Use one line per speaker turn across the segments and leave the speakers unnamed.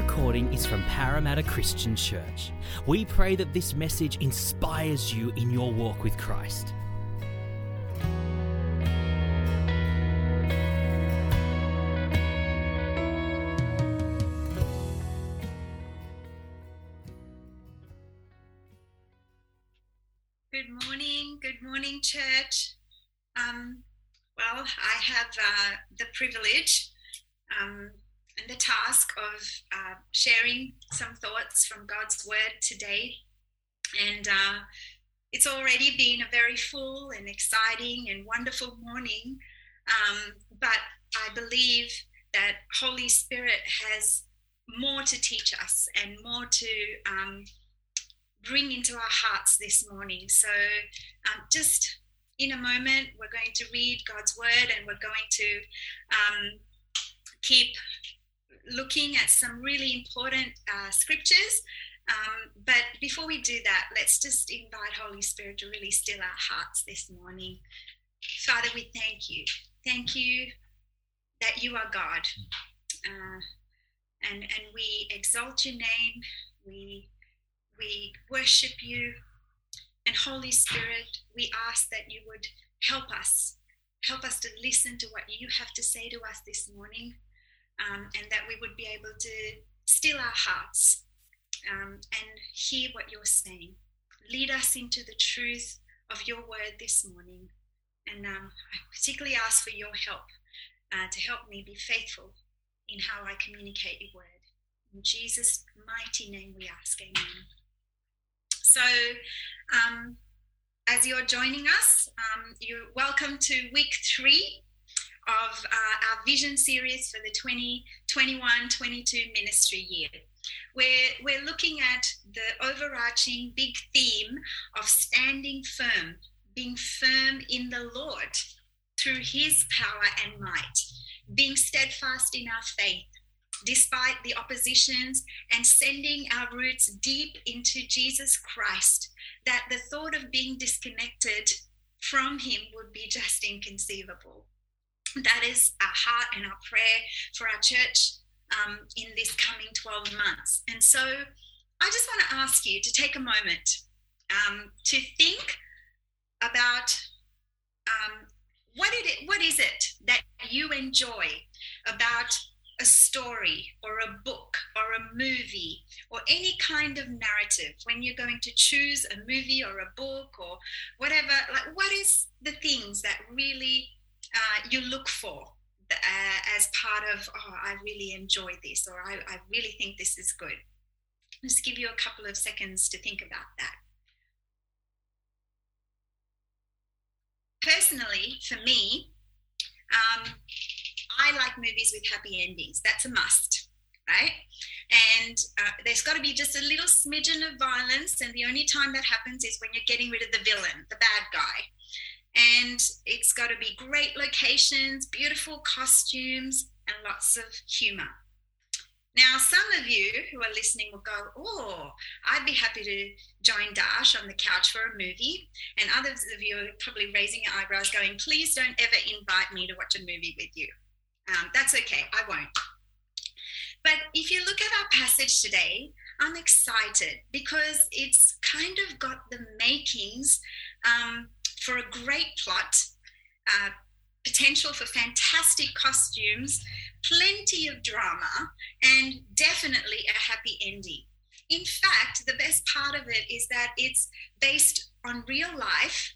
recording is from Parramatta Christian Church. We pray that this message inspires you in your walk with Christ.
Sharing some thoughts from God's Word today. And uh, it's already been a very full and exciting and wonderful morning. Um, but I believe that Holy Spirit has more to teach us and more to um, bring into our hearts this morning. So, um, just in a moment, we're going to read God's word and we're going to um, keep looking at some really important uh, scriptures. Um, but before we do that, let's just invite Holy Spirit to really still our hearts this morning. Father, we thank you. Thank you that you are God. Uh, and, and we exalt your name. We, we worship you. And Holy Spirit, we ask that you would help us. Help us to listen to what you have to say to us this morning um, and that we would be able to still our hearts um, and hear what you're saying. Lead us into the truth of your word this morning. And um, I particularly ask for your help uh, to help me be faithful in how I communicate your word. In Jesus' mighty name we ask, amen. So, um, as you're joining us, um, you're welcome to week three of uh, our vision series for the 2021 22 ministry year. We're, we're looking at the overarching big theme of standing firm, being firm in the Lord through his power and might, being steadfast in our faith despite the oppositions and sending our roots deep into Jesus Christ, that the thought of being disconnected from him would be just inconceivable that is our heart and our prayer for our church um, in this coming 12 months. And so I just want to ask you to take a moment um, to think about um, what, it, what is it that you enjoy about a story or a book or a movie or any kind of narrative when you're going to choose a movie or a book or whatever like what is the things that really uh, you look for uh, as part of, oh, I really enjoy this, or I, I really think this is good. Just give you a couple of seconds to think about that. Personally, for me, um, I like movies with happy endings. That's a must, right? And uh, there's got to be just a little smidgen of violence, and the only time that happens is when you're getting rid of the villain, the bad guy and it's got to be great locations, beautiful costumes, and lots of humor. Now, some of you who are listening will go, Oh, I'd be happy to join Dash on the couch for a movie. And others of you are probably raising your eyebrows, going, Please don't ever invite me to watch a movie with you. Um, that's okay, I won't. But if you look at our passage today, I'm excited because it's kind of got the makings um, for a great plot, uh, potential for fantastic costumes, plenty of drama, and definitely a happy ending. In fact, the best part of it is that it's based on real life.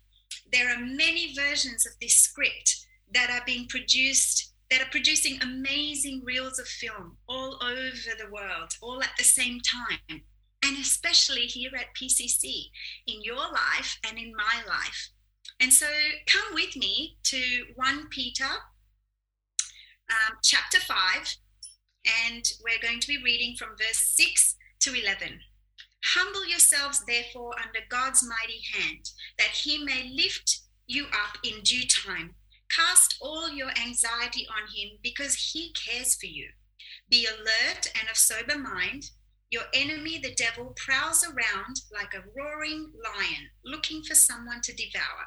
There are many versions of this script that are being produced that are producing amazing reels of film all over the world, all at the same time, and especially here at PCC, in your life and in my life. And so come with me to 1 Peter um, chapter 5, and we're going to be reading from verse 6 to 11. Humble yourselves, therefore, under God's mighty hand, that he may lift you up in due time. Cast all your anxiety on him because he cares for you. Be alert and of sober mind. Your enemy, the devil, prowls around like a roaring lion looking for someone to devour.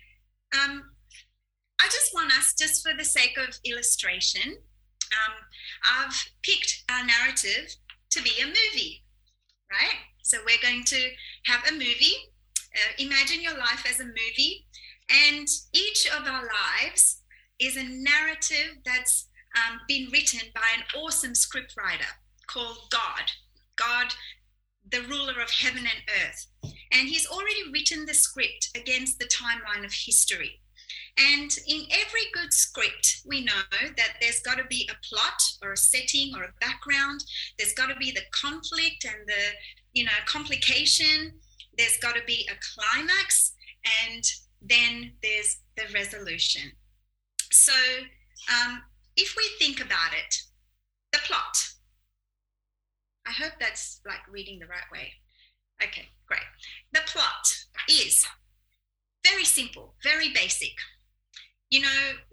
um, I just want us, just for the sake of illustration, um, I've picked our narrative to be a movie, right? So we're going to have a movie. Uh, imagine your life as a movie, and each of our lives is a narrative that's um, been written by an awesome scriptwriter called God. God, the ruler of heaven and earth. And he's already written the script against the timeline of history. And in every good script, we know that there's got to be a plot or a setting or a background. There's got to be the conflict and the, you know, complication. There's got to be a climax, and then there's the resolution. So, um, if we think about it, the plot. I hope that's like reading the right way. Okay, great. The plot is very simple, very basic you know,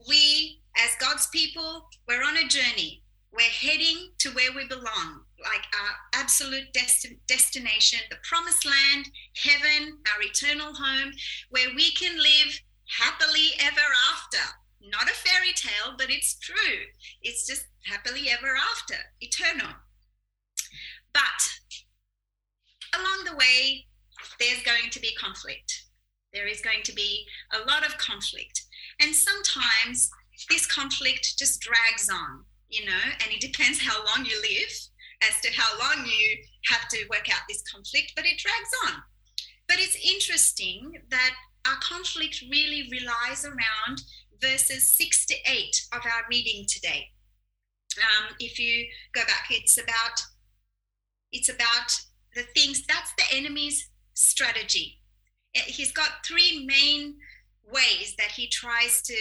we as God's people, we're on a journey. We're heading to where we belong, like our absolute desti- destination, the promised land, heaven, our eternal home, where we can live happily ever after. Not a fairy tale, but it's true. It's just happily ever after, eternal. But along the way, there's going to be conflict. There is going to be a lot of conflict. And sometimes this conflict just drags on, you know, and it depends how long you live as to how long you have to work out this conflict, but it drags on. But it's interesting that our conflict really relies around verses six to eight of our reading today. Um, if you go back, it's about it's about the things that's the enemy's strategy. He's got three main ways that he tries to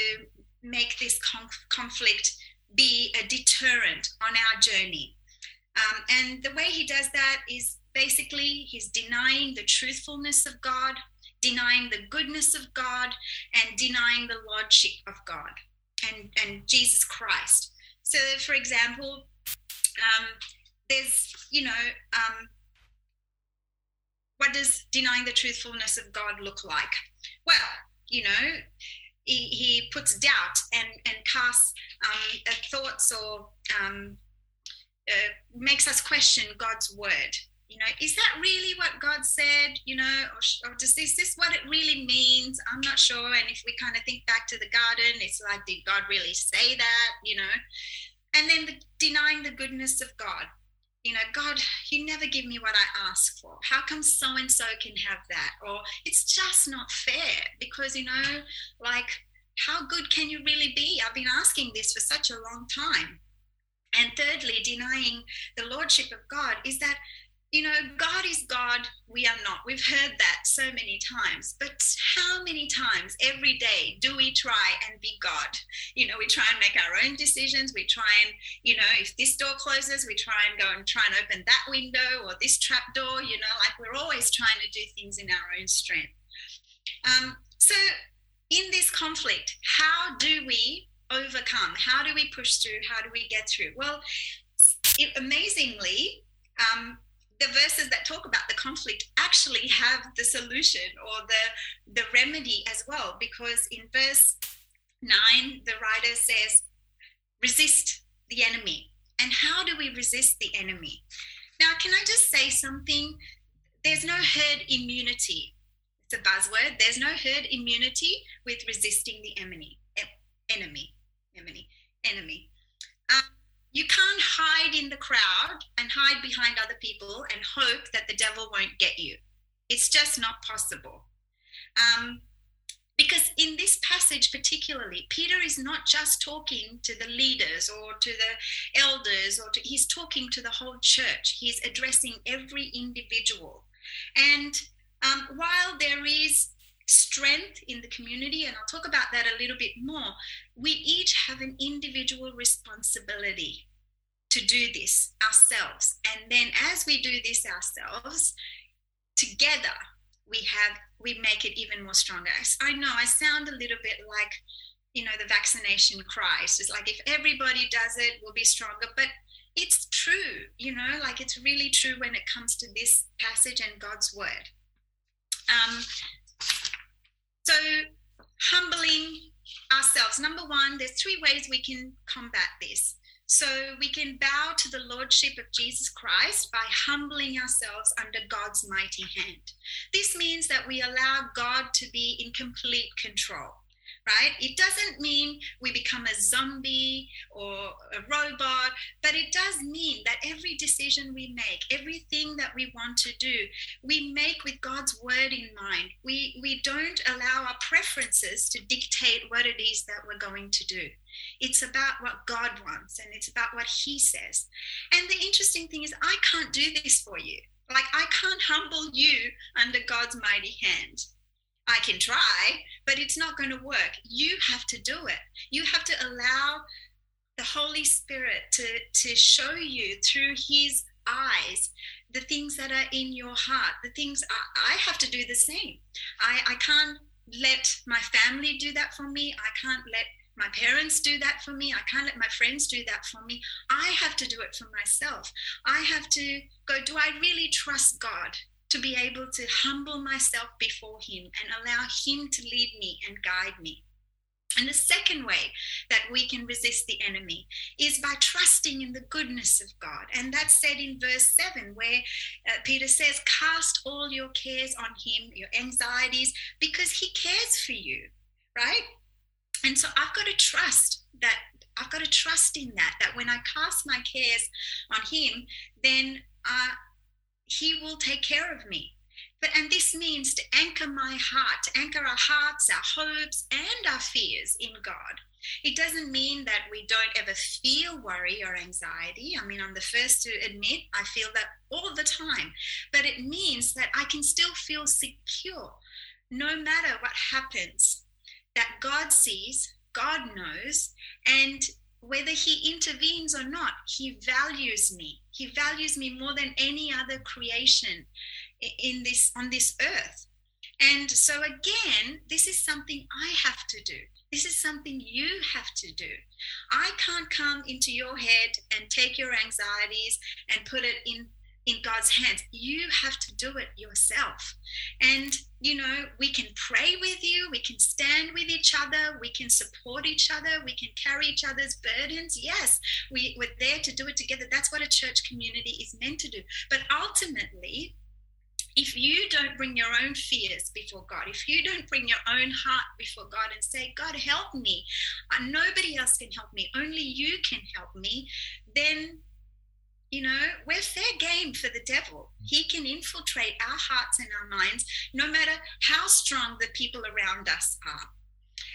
make this conf- conflict be a deterrent on our journey. Um, and the way he does that is basically he's denying the truthfulness of God, denying the goodness of God, and denying the lordship of God and, and Jesus Christ. So, for example, um, there's, you know, um, what does denying the truthfulness of God look like? Well, you know, he, he puts doubt and, and casts um, uh, thoughts or um, uh, makes us question God's word. You know, is that really what God said? You know, or, or does this this what it really means? I'm not sure. And if we kind of think back to the garden, it's like, did God really say that? You know, and then the, denying the goodness of God you know, God, you never give me what I ask for. How come so and so can have that? Or it's just not fair because, you know, like, how good can you really be? I've been asking this for such a long time. And thirdly, denying the lordship of God is that you know, God is God, we are not. We've heard that so many times. But how many times every day do we try and be God? You know, we try and make our own decisions. We try and, you know, if this door closes, we try and go and try and open that window or this trap door, you know, like we're always trying to do things in our own strength. Um, so, in this conflict, how do we overcome? How do we push through? How do we get through? Well, it, amazingly, um, the verses that talk about the conflict actually have the solution or the the remedy as well because in verse 9 the writer says resist the enemy. And how do we resist the enemy? Now can i just say something? There's no herd immunity. It's a buzzword. There's no herd immunity with resisting the enemy. Enemy. Enemy. Enemy. Um, you can't hide in the crowd and hide behind other people and hope that the devil won't get you. It's just not possible. Um, because in this passage, particularly, Peter is not just talking to the leaders or to the elders, or to, he's talking to the whole church. He's addressing every individual. And um, while there is strength in the community, and I'll talk about that a little bit more, we each have an individual responsibility to do this ourselves. And then as we do this ourselves, together we have we make it even more stronger. I know I sound a little bit like you know the vaccination cries. It's like if everybody does it, we'll be stronger. But it's true, you know, like it's really true when it comes to this passage and God's word. Um, so humbling ourselves. Number one, there's three ways we can combat this. So we can bow to the lordship of Jesus Christ by humbling ourselves under God's mighty hand. This means that we allow God to be in complete control right? It doesn't mean we become a zombie or a robot, but it does mean that every decision we make, everything that we want to do, we make with God's word in mind. We we don't allow our preferences to dictate what it is that we're going to do. It's about what God wants and it's about what he says. And the interesting thing is I can't do this for you. Like I can't humble you under God's mighty hand. I can try, but it's not going to work. You have to do it. You have to allow the Holy Spirit to, to show you through His eyes the things that are in your heart, the things I, I have to do the same. I, I can't let my family do that for me. I can't let my parents do that for me. I can't let my friends do that for me. I have to do it for myself. I have to go, do I really trust God? To be able to humble myself before Him and allow Him to lead me and guide me. And the second way that we can resist the enemy is by trusting in the goodness of God. And that's said in verse 7, where uh, Peter says, Cast all your cares on Him, your anxieties, because He cares for you, right? And so I've got to trust that, I've got to trust in that, that when I cast my cares on Him, then uh, he will take care of me. But, and this means to anchor my heart, to anchor our hearts, our hopes, and our fears in God. It doesn't mean that we don't ever feel worry or anxiety. I mean, I'm the first to admit I feel that all the time. But it means that I can still feel secure no matter what happens, that God sees, God knows, and whether he intervenes or not, he values me. He values me more than any other creation in this on this earth. And so again, this is something I have to do. This is something you have to do. I can't come into your head and take your anxieties and put it in in God's hands. You have to do it yourself. And, you know, we can pray with you, we can stand with each other, we can support each other, we can carry each other's burdens. Yes, we, we're there to do it together. That's what a church community is meant to do. But ultimately, if you don't bring your own fears before God, if you don't bring your own heart before God and say, God, help me, uh, nobody else can help me, only you can help me, then you know, we're fair game for the devil. He can infiltrate our hearts and our minds no matter how strong the people around us are.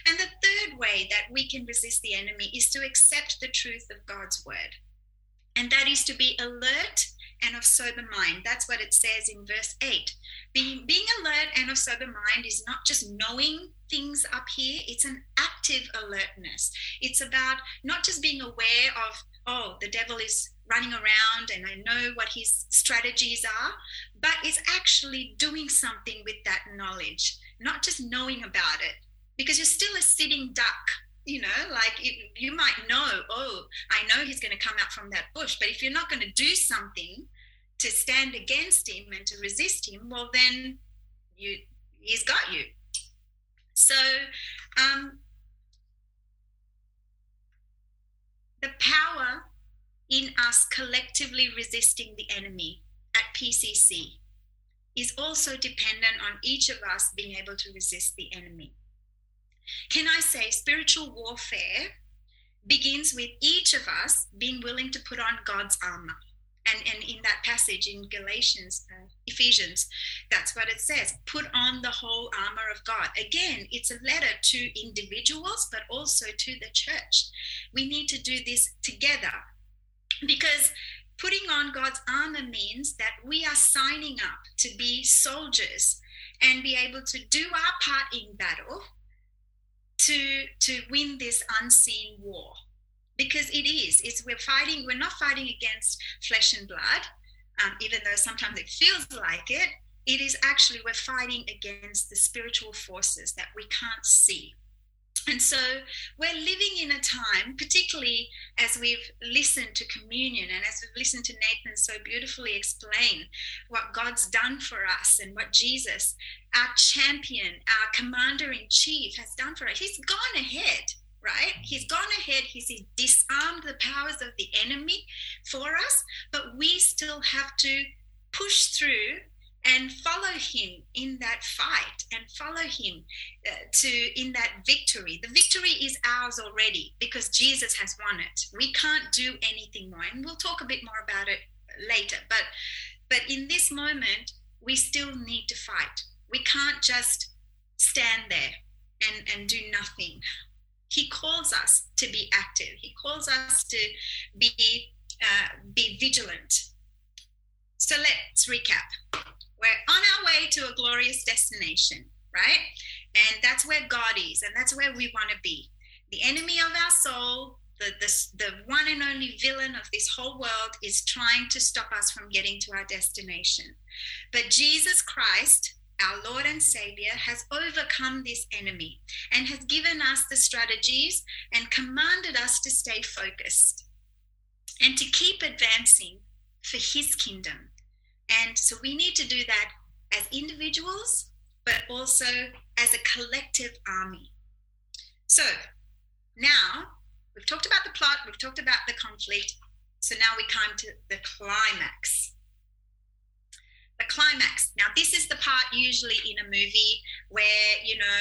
And the third way that we can resist the enemy is to accept the truth of God's word. And that is to be alert and of sober mind. That's what it says in verse 8. Being, being alert and of sober mind is not just knowing things up here, it's an active alertness. It's about not just being aware of, oh, the devil is running around and I know what his strategies are, but it's actually doing something with that knowledge, not just knowing about it, because you're still a sitting duck. You know, like it, you might know, oh, I know he's going to come out from that bush, but if you're not going to do something to stand against him and to resist him, well, then you he's got you. So, um, the power in us collectively resisting the enemy at PCC is also dependent on each of us being able to resist the enemy. Can I say spiritual warfare begins with each of us being willing to put on God's armor? And, and in that passage in Galatians, uh, Ephesians, that's what it says put on the whole armor of God. Again, it's a letter to individuals, but also to the church. We need to do this together because putting on God's armor means that we are signing up to be soldiers and be able to do our part in battle to to win this unseen war because it is. It's we're fighting we're not fighting against flesh and blood um, even though sometimes it feels like it. It is actually we're fighting against the spiritual forces that we can't see. And so we're living in a time, particularly as we've listened to communion and as we've listened to Nathan so beautifully explain what God's done for us and what Jesus, our champion, our commander in chief, has done for us. He's gone ahead, right? He's gone ahead, he's disarmed the powers of the enemy for us, but we still have to push through and follow him in that fight and follow him uh, to in that victory. The victory is ours already because jesus has won it. We can't do anything more and we'll talk a bit more about it later but but in this moment we still need to fight. We can't just stand there and and do nothing he calls us to be active he calls us to be uh, be vigilant so let's recap we're on our way to a glorious destination, right? And that's where God is, and that's where we want to be. The enemy of our soul, the, the, the one and only villain of this whole world, is trying to stop us from getting to our destination. But Jesus Christ, our Lord and Savior, has overcome this enemy and has given us the strategies and commanded us to stay focused and to keep advancing for His kingdom and so we need to do that as individuals, but also as a collective army. So now we've talked about the plot, we've talked about the conflict. So now we come to the climax. The climax. Now, this is the part usually in a movie where, you know,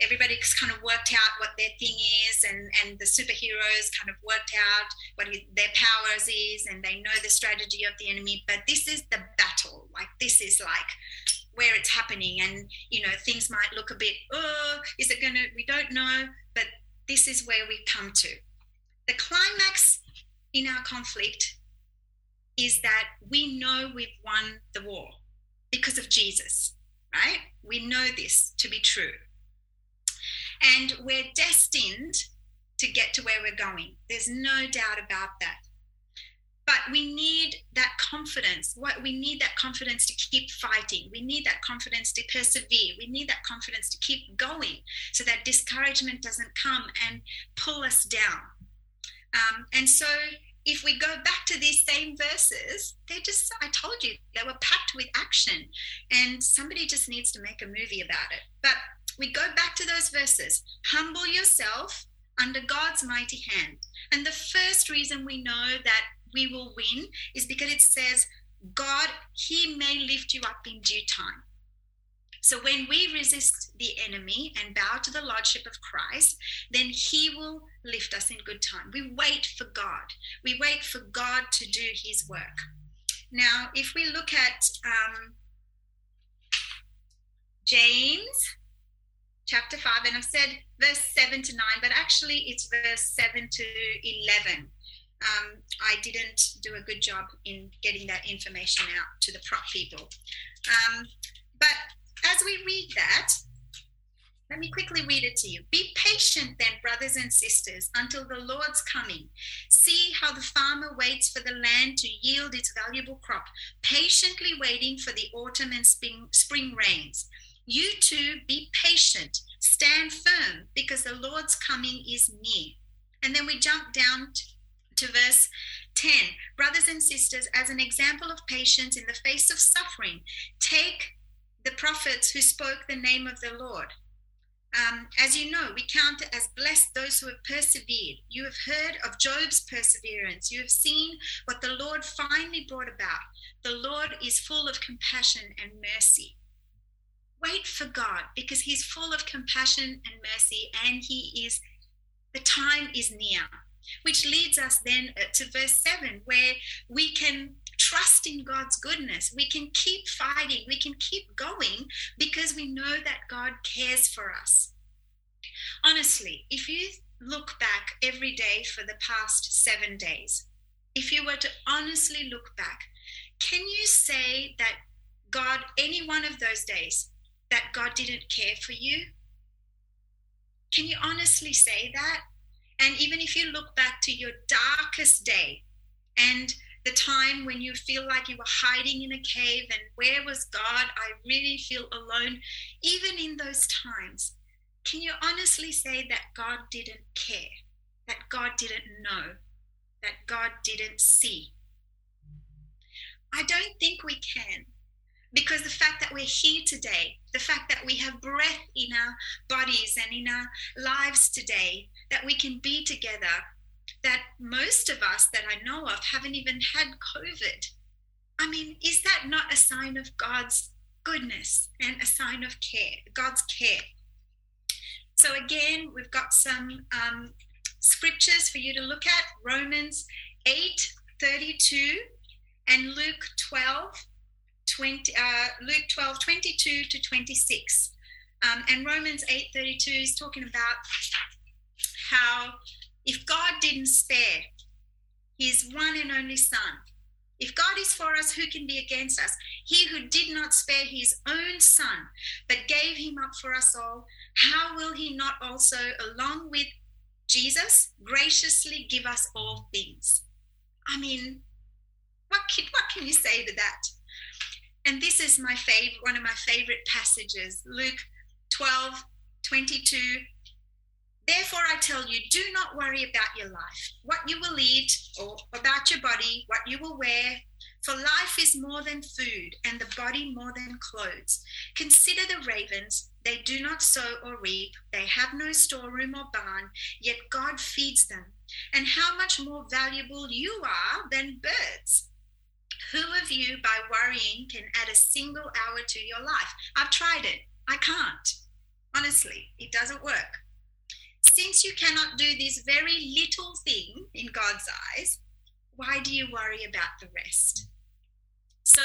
everybody's kind of worked out what their thing is and, and the superheroes kind of worked out what their powers is and they know the strategy of the enemy. But this is the battle. Like this is like where it's happening. And you know things might look a bit oh is it gonna we don't know. But this is where we come to. The climax in our conflict is that we know we've won the war because of jesus right we know this to be true and we're destined to get to where we're going. There's no doubt about that. But we need that confidence. What we need that confidence to keep fighting. We need that confidence to persevere. We need that confidence to keep going so that discouragement doesn't come and pull us down. Um, and so if we go back to these same verses, they're just, I told you, they were packed with action. And somebody just needs to make a movie about it. But we go back to those verses humble yourself under God's mighty hand. And the first reason we know that we will win is because it says, God, He may lift you up in due time. So when we resist the enemy and bow to the lordship of Christ, then he will lift us in good time. We wait for God. We wait for God to do his work. Now, if we look at um, James chapter 5, and I've said verse 7 to 9, but actually it's verse 7 to 11. Um, I didn't do a good job in getting that information out to the prop people. Um, but as we read that, let me quickly read it to you. Be patient then, brothers and sisters, until the Lord's coming. See how the farmer waits for the land to yield its valuable crop, patiently waiting for the autumn and spring, spring rains. You too be patient, stand firm, because the Lord's coming is near. And then we jump down to verse 10. Brothers and sisters, as an example of patience in the face of suffering, take the prophets who spoke the name of the Lord. Um, as you know, we count as blessed those who have persevered. You have heard of Job's perseverance. You have seen what the Lord finally brought about. The Lord is full of compassion and mercy. Wait for God because He's full of compassion and mercy, and He is, the time is near. Which leads us then to verse 7, where we can trust in God's goodness. We can keep fighting, we can keep going because we know that God cares for us. Honestly, if you look back every day for the past seven days, if you were to honestly look back, can you say that God, any one of those days, that God didn't care for you? Can you honestly say that? And even if you look back to your darkest day and the time when you feel like you were hiding in a cave and where was God? I really feel alone. Even in those times, can you honestly say that God didn't care, that God didn't know, that God didn't see? I don't think we can because the fact that we're here today, the fact that we have breath in our bodies and in our lives today, that we can be together, that most of us that I know of haven't even had COVID. I mean, is that not a sign of God's goodness and a sign of care, God's care? So, again, we've got some um, scriptures for you to look at Romans 8 32 and Luke 12 20, uh, Luke 12 22 to 26. Um, and Romans 8 32 is talking about how if God didn't spare his one and only Son, if God is for us, who can be against us? He who did not spare his own Son, but gave him up for us all, how will he not also, along with Jesus, graciously give us all things? I mean, what can, what can you say to that? And this is my favorite, one of my favorite passages, Luke 12, 22 Therefore, I tell you, do not worry about your life, what you will eat, or about your body, what you will wear. For life is more than food, and the body more than clothes. Consider the ravens. They do not sow or reap, they have no storeroom or barn, yet God feeds them. And how much more valuable you are than birds. Who of you, by worrying, can add a single hour to your life? I've tried it. I can't. Honestly, it doesn't work since you cannot do this very little thing in God's eyes, why do you worry about the rest? So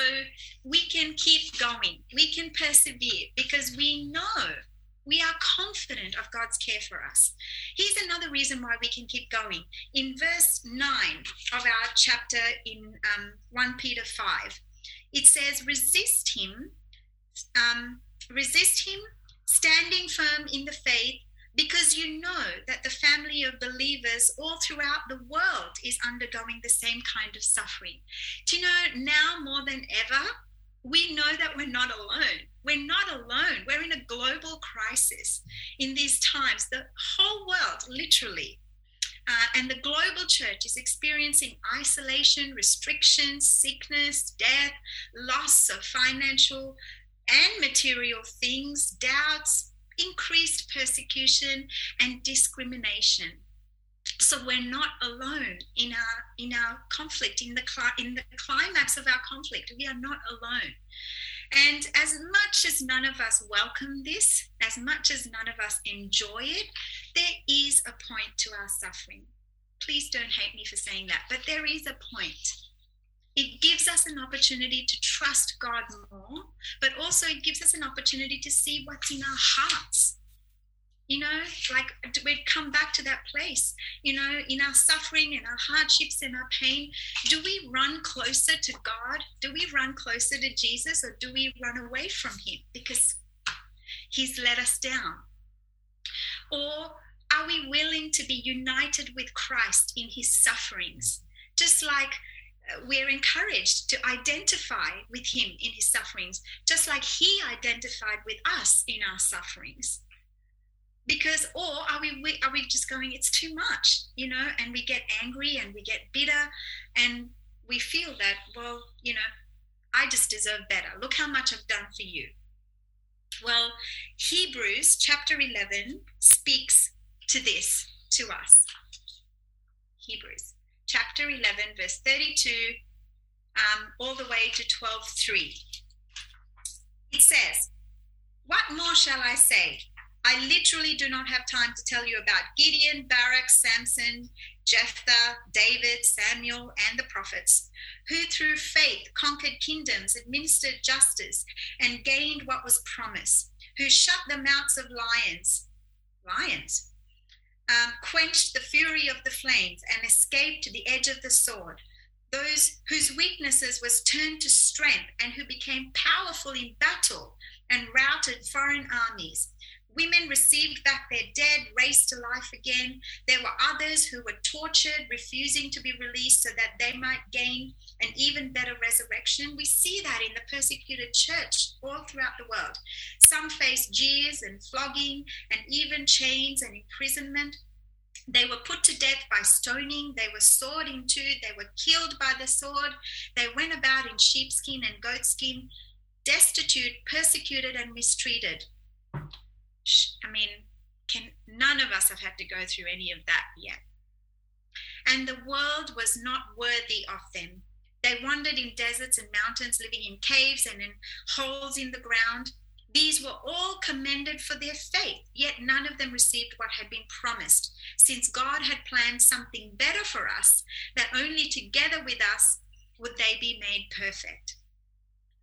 we can keep going, we can persevere because we know we are confident of God's care for us. Here's another reason why we can keep going. In verse 9 of our chapter in um, 1 Peter 5, it says, Resist him, um, resist him, standing firm in the faith because you know that the family of believers all throughout the world is undergoing the same kind of suffering. Do you know now more than ever? We know that we're not alone. We're not alone. We're in a global crisis in these times. The whole world, literally, uh, and the global church is experiencing isolation, restrictions, sickness, death, loss of financial and material things, doubts, increased persecution and discrimination. So we're not alone in our in our conflict in the in the climax of our conflict. We are not alone. And as much as none of us welcome this as much as none of us enjoy it there is a point to our suffering. Please don't hate me for saying that but there is a point it gives us an opportunity to trust God more, but also it gives us an opportunity to see what's in our hearts. You know, like we'd come back to that place, you know, in our suffering and our hardships and our pain. Do we run closer to God? Do we run closer to Jesus or do we run away from Him because He's let us down? Or are we willing to be united with Christ in His sufferings? Just like we're encouraged to identify with him in his sufferings, just like he identified with us in our sufferings. Because, or are we are we just going? It's too much, you know, and we get angry and we get bitter, and we feel that, well, you know, I just deserve better. Look how much I've done for you. Well, Hebrews chapter 11 speaks to this to us. Hebrews chapter 11, verse 32, um, all the way to 12.3. It says, What more shall I say? I literally do not have time to tell you about Gideon, Barak, Samson, Jephthah, David, Samuel, and the prophets, who through faith conquered kingdoms, administered justice, and gained what was promised, who shut the mouths of lions. Lions um, quenched the fury of the flames and escaped to the edge of the sword. Those whose weaknesses was turned to strength and who became powerful in battle and routed foreign armies. Women received back their dead, raised to life again. There were others who were tortured, refusing to be released so that they might gain an even better resurrection. We see that in the persecuted church all throughout the world. Some faced jeers and flogging and even chains and imprisonment. They were put to death by stoning. They were sawed in two. They were killed by the sword. They went about in sheepskin and goatskin, destitute, persecuted, and mistreated. I mean, can none of us have had to go through any of that yet? And the world was not worthy of them. They wandered in deserts and mountains, living in caves and in holes in the ground. These were all commended for their faith, yet none of them received what had been promised, since God had planned something better for us, that only together with us would they be made perfect.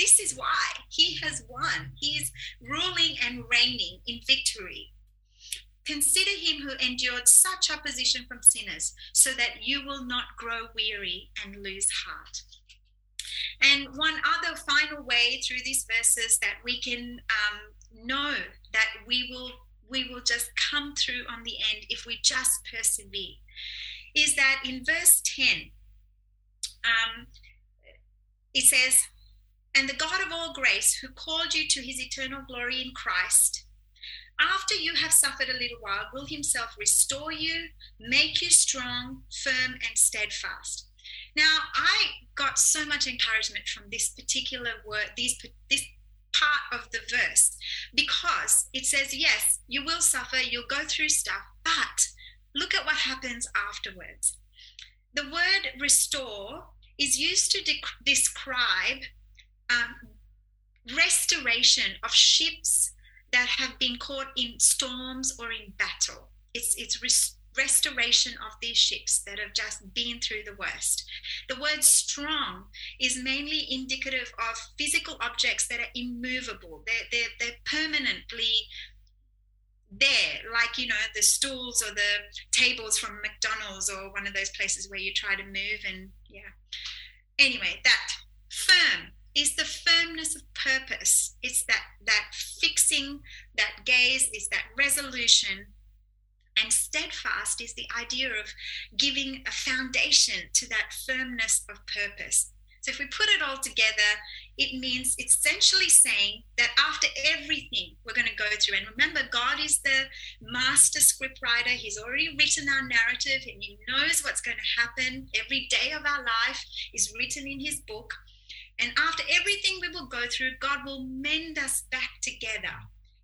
This is why he has won. He is ruling and reigning in victory. Consider him who endured such opposition from sinners, so that you will not grow weary and lose heart. And one other final way through these verses that we can um, know that we will we will just come through on the end if we just persevere is that in verse 10 um, it says and the God of all grace, who called you to his eternal glory in Christ, after you have suffered a little while, will himself restore you, make you strong, firm, and steadfast. Now, I got so much encouragement from this particular word, these, this part of the verse, because it says, yes, you will suffer, you'll go through stuff, but look at what happens afterwards. The word restore is used to de- describe um, restoration of ships that have been caught in storms or in battle. It's, it's res- restoration of these ships that have just been through the worst. The word strong is mainly indicative of physical objects that are immovable, they're, they're, they're permanently there, like, you know, the stools or the tables from McDonald's or one of those places where you try to move and yeah. Anyway, that firm is the firmness of purpose. It's that that fixing, that gaze, is that resolution. And steadfast is the idea of giving a foundation to that firmness of purpose. So if we put it all together, it means essentially saying that after everything we're going to go through, and remember, God is the master scriptwriter. He's already written our narrative and he knows what's going to happen. Every day of our life is written in his book. And after everything we will go through, God will mend us back together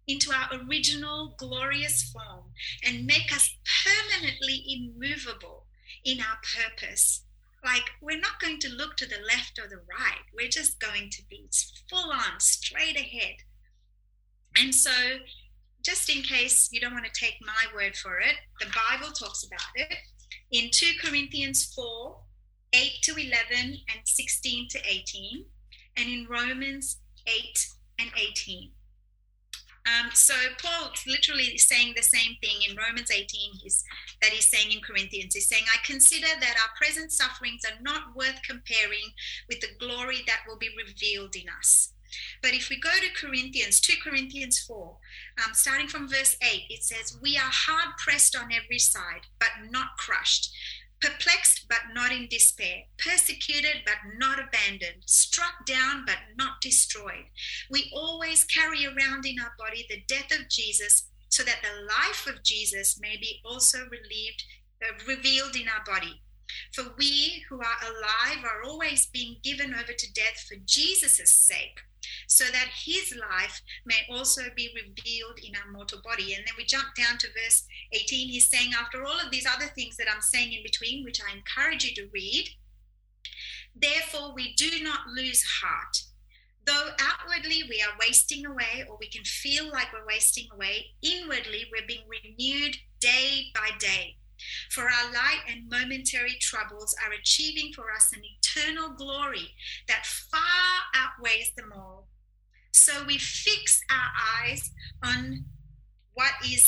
into our original glorious form and make us permanently immovable in our purpose. Like we're not going to look to the left or the right, we're just going to be full on, straight ahead. And so, just in case you don't want to take my word for it, the Bible talks about it in 2 Corinthians 4 8 to 11 and 16 to 18, and in Romans 8 and 18. Um, so Paul's literally saying the same thing in Romans 18 he's, that he's saying in Corinthians. He's saying, I consider that our present sufferings are not worth comparing with the glory that will be revealed in us. But if we go to Corinthians, 2 Corinthians 4, um, starting from verse 8, it says, We are hard pressed on every side, but not crushed perplexed but not in despair, persecuted but not abandoned, struck down but not destroyed. We always carry around in our body the death of Jesus so that the life of Jesus may be also relieved, uh, revealed in our body. For we who are alive are always being given over to death for Jesus' sake so that his life may also be revealed in our mortal body. And then we jump down to verse 18. He's saying, after all of these other things that I'm saying in between, which I encourage you to read, therefore we do not lose heart. Though outwardly we are wasting away, or we can feel like we're wasting away, inwardly we're being renewed day by day. For our light and momentary troubles are achieving for us an eternal glory that far outweighs them all. So we fix our eyes on what is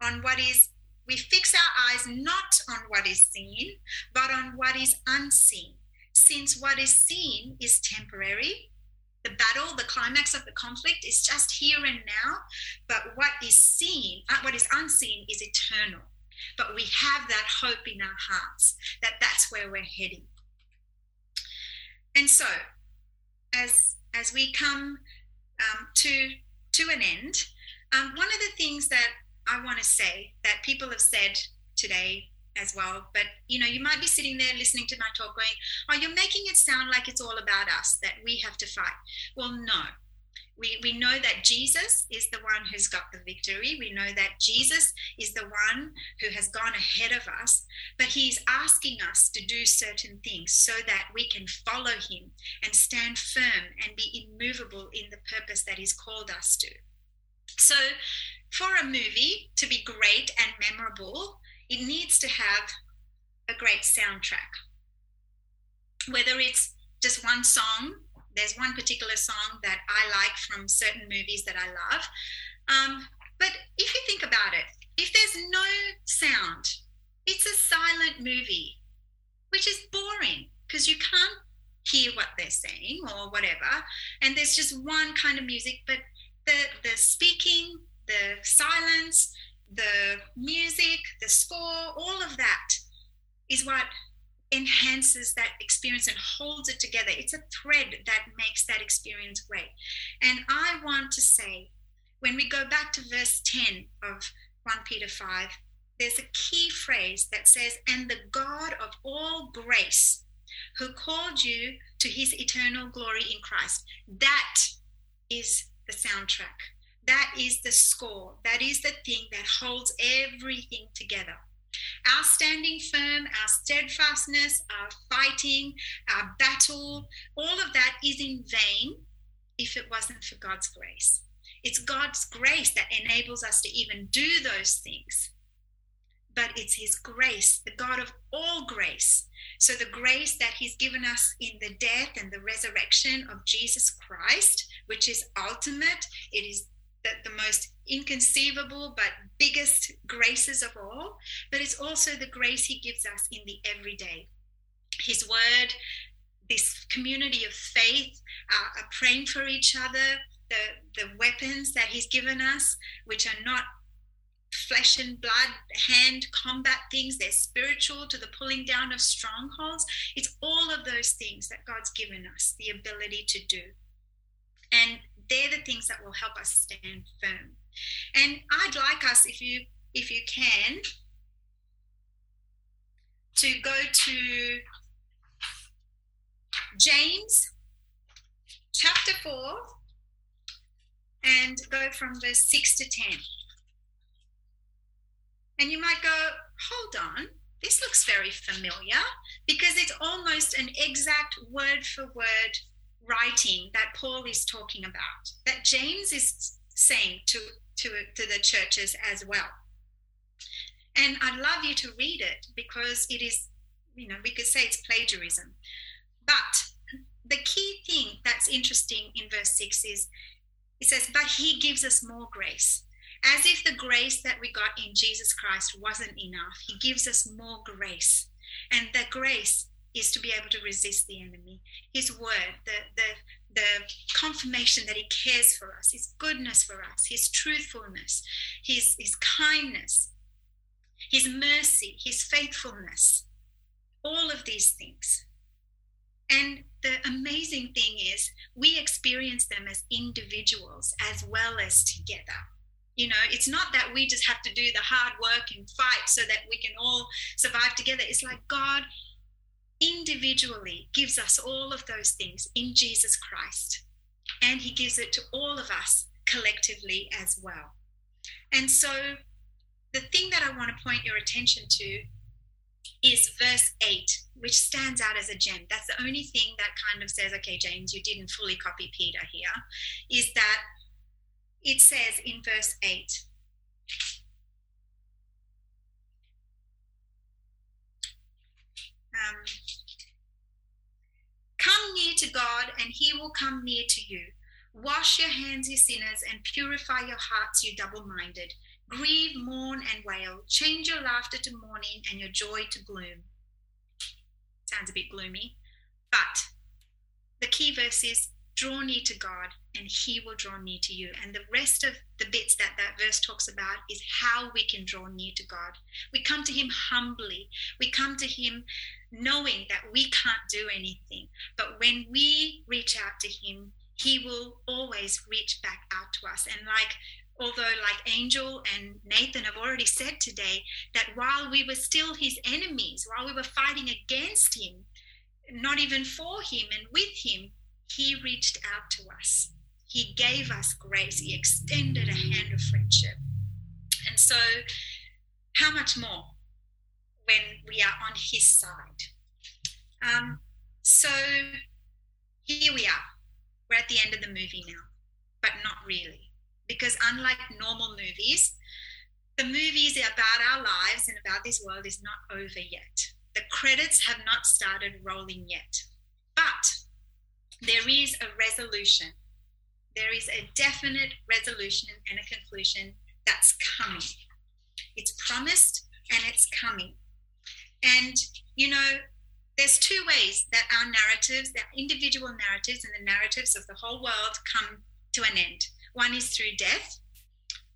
on what is we fix our eyes not on what is seen, but on what is unseen. Since what is seen is temporary, the battle, the climax of the conflict is just here and now, but what is seen, uh, what is unseen is eternal. But we have that hope in our hearts that that's where we're heading. And so, as as we come um, to to an end, um, one of the things that I want to say that people have said today as well, but you know, you might be sitting there listening to my talk going, Oh, you're making it sound like it's all about us, that we have to fight. Well, no. We, we know that Jesus is the one who's got the victory. We know that Jesus is the one who has gone ahead of us, but he's asking us to do certain things so that we can follow him and stand firm and be immovable in the purpose that he's called us to. So, for a movie to be great and memorable, it needs to have a great soundtrack. Whether it's just one song, there's one particular song that I like from certain movies that I love. Um, but if you think about it, if there's no sound, it's a silent movie, which is boring because you can't hear what they're saying or whatever. And there's just one kind of music, but the, the speaking, the silence, the music, the score, all of that is what enhances that experience and holds it together. It's a thread that makes that experience great. And I want to say, when we go back to verse 10 of 1 Peter 5, there's a key phrase that says, And the God of all grace, who called you to his eternal glory in Christ. That is the soundtrack. That is the score. That is the thing that holds everything together. Our standing firm, our steadfastness, our fighting, our battle, all of that is in vain if it wasn't for God's grace. It's God's grace that enables us to even do those things. But it's His grace, the God of all grace. So, the grace that He's given us in the death and the resurrection of Jesus Christ, which is ultimate, it is the, the most inconceivable but biggest graces of all, but it's also the grace He gives us in the everyday. His word, this community of faith, uh, praying for each other, the, the weapons that He's given us, which are not flesh and blood, hand combat things. They're spiritual to the pulling down of strongholds. It's all of those things that God's given us the ability to do. And they're the things that will help us stand firm. And I'd like us, if you if you can, to go to James chapter 4 and go from verse 6 to 10. And you might go, hold on, this looks very familiar because it's almost an exact word for word writing that Paul is talking about, that James is saying to, to, to the churches as well. And I'd love you to read it because it is, you know, we could say it's plagiarism. But the key thing that's interesting in verse 6 is it says, But he gives us more grace. As if the grace that we got in Jesus Christ wasn't enough, he gives us more grace. And that grace is to be able to resist the enemy. His word, the, the, the confirmation that he cares for us, his goodness for us, his truthfulness, his, his kindness, his mercy, his faithfulness, all of these things. And the amazing thing is, we experience them as individuals as well as together. You know, it's not that we just have to do the hard work and fight so that we can all survive together. It's like God individually gives us all of those things in Jesus Christ. And he gives it to all of us collectively as well. And so, the thing that I want to point your attention to is verse 8, which stands out as a gem. That's the only thing that kind of says, okay, James, you didn't fully copy Peter here, is that it says in verse 8, um, Come near to God, and he will come near to you. Wash your hands, you sinners, and purify your hearts, you double minded. Grieve, mourn, and wail. Change your laughter to mourning and your joy to gloom. Sounds a bit gloomy, but the key verse is draw near to God and he will draw near to you. And the rest of the bits that that verse talks about is how we can draw near to God. We come to him humbly. We come to him knowing that we can't do anything. But when we reach out to him, he will always reach back out to us. And like although like angel and nathan have already said today that while we were still his enemies while we were fighting against him not even for him and with him he reached out to us. He gave us grace. He extended a hand of friendship. And so how much more when we are on his side? Um, so here we are. We're at the end of the movie now but not really. Because unlike normal movies, the movies about our lives and about this world is not over yet. The credits have not started rolling yet. But there is a resolution. There is a definite resolution and a conclusion that's coming. It's promised and it's coming. And, you know, there's two ways that our narratives, our individual narratives, and the narratives of the whole world come to an end. One is through death,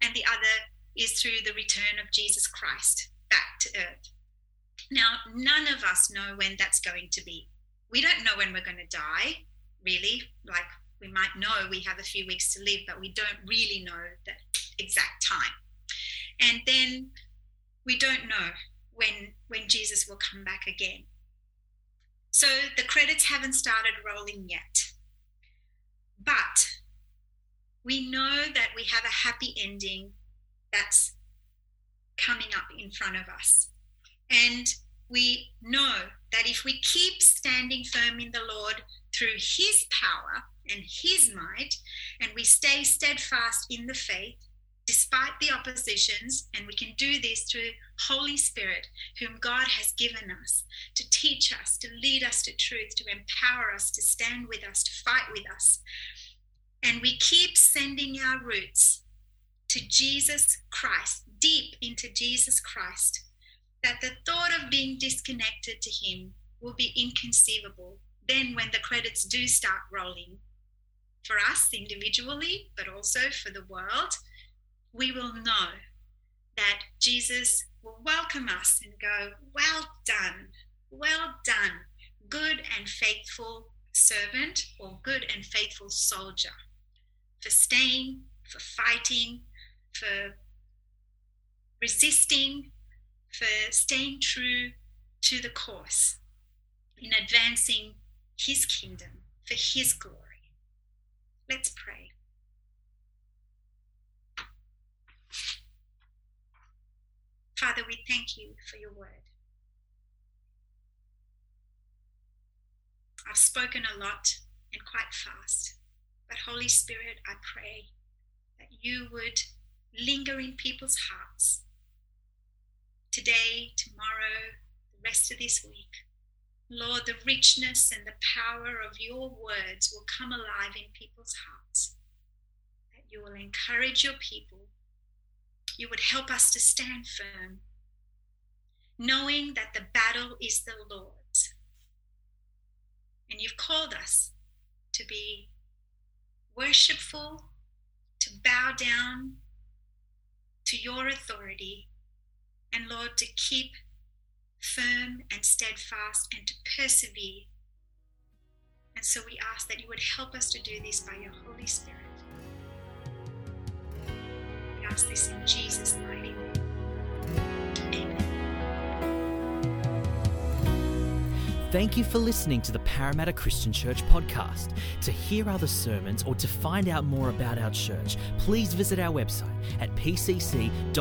and the other is through the return of Jesus Christ back to earth. Now, none of us know when that's going to be. We don't know when we're going to die, really. Like, we might know we have a few weeks to live, but we don't really know the exact time. And then we don't know when, when Jesus will come back again. So the credits haven't started rolling yet. But we know that we have a happy ending that's coming up in front of us. And we know that if we keep standing firm in the Lord through His power and His might, and we stay steadfast in the faith, despite the oppositions, and we can do this through Holy Spirit, whom God has given us to teach us, to lead us to truth, to empower us, to stand with us, to fight with us and we keep sending our roots to Jesus Christ, deep into Jesus Christ, that the thought of being disconnected to Him will be inconceivable. Then, when the credits do start rolling, for us individually, but also for the world, we will know that Jesus will welcome us and go, Well done, well done, good and faithful servant or good and faithful soldier for staying, for fighting, for resisting, for staying true to the course in advancing His kingdom for His glory. Let's pray. Father, we thank you for your word. I've spoken a lot and quite fast. But Holy Spirit, I pray that you would linger in people's hearts today, tomorrow, the rest of this week. Lord, the richness and the power of your words will come alive in people's hearts. That you will encourage your people. You would help us to stand firm, knowing that the battle is the Lord's. And you've called us to be worshipful, to bow down to your authority, and Lord, to keep firm and steadfast and to persevere. And so we ask that you would help us to do this by your Holy Spirit. We ask this in Jesus' mighty name. Amen.
Thank you for listening to the Parramatta Christian Church podcast. To hear other sermons or to find out more about our church, please visit our website at pcc.org.au.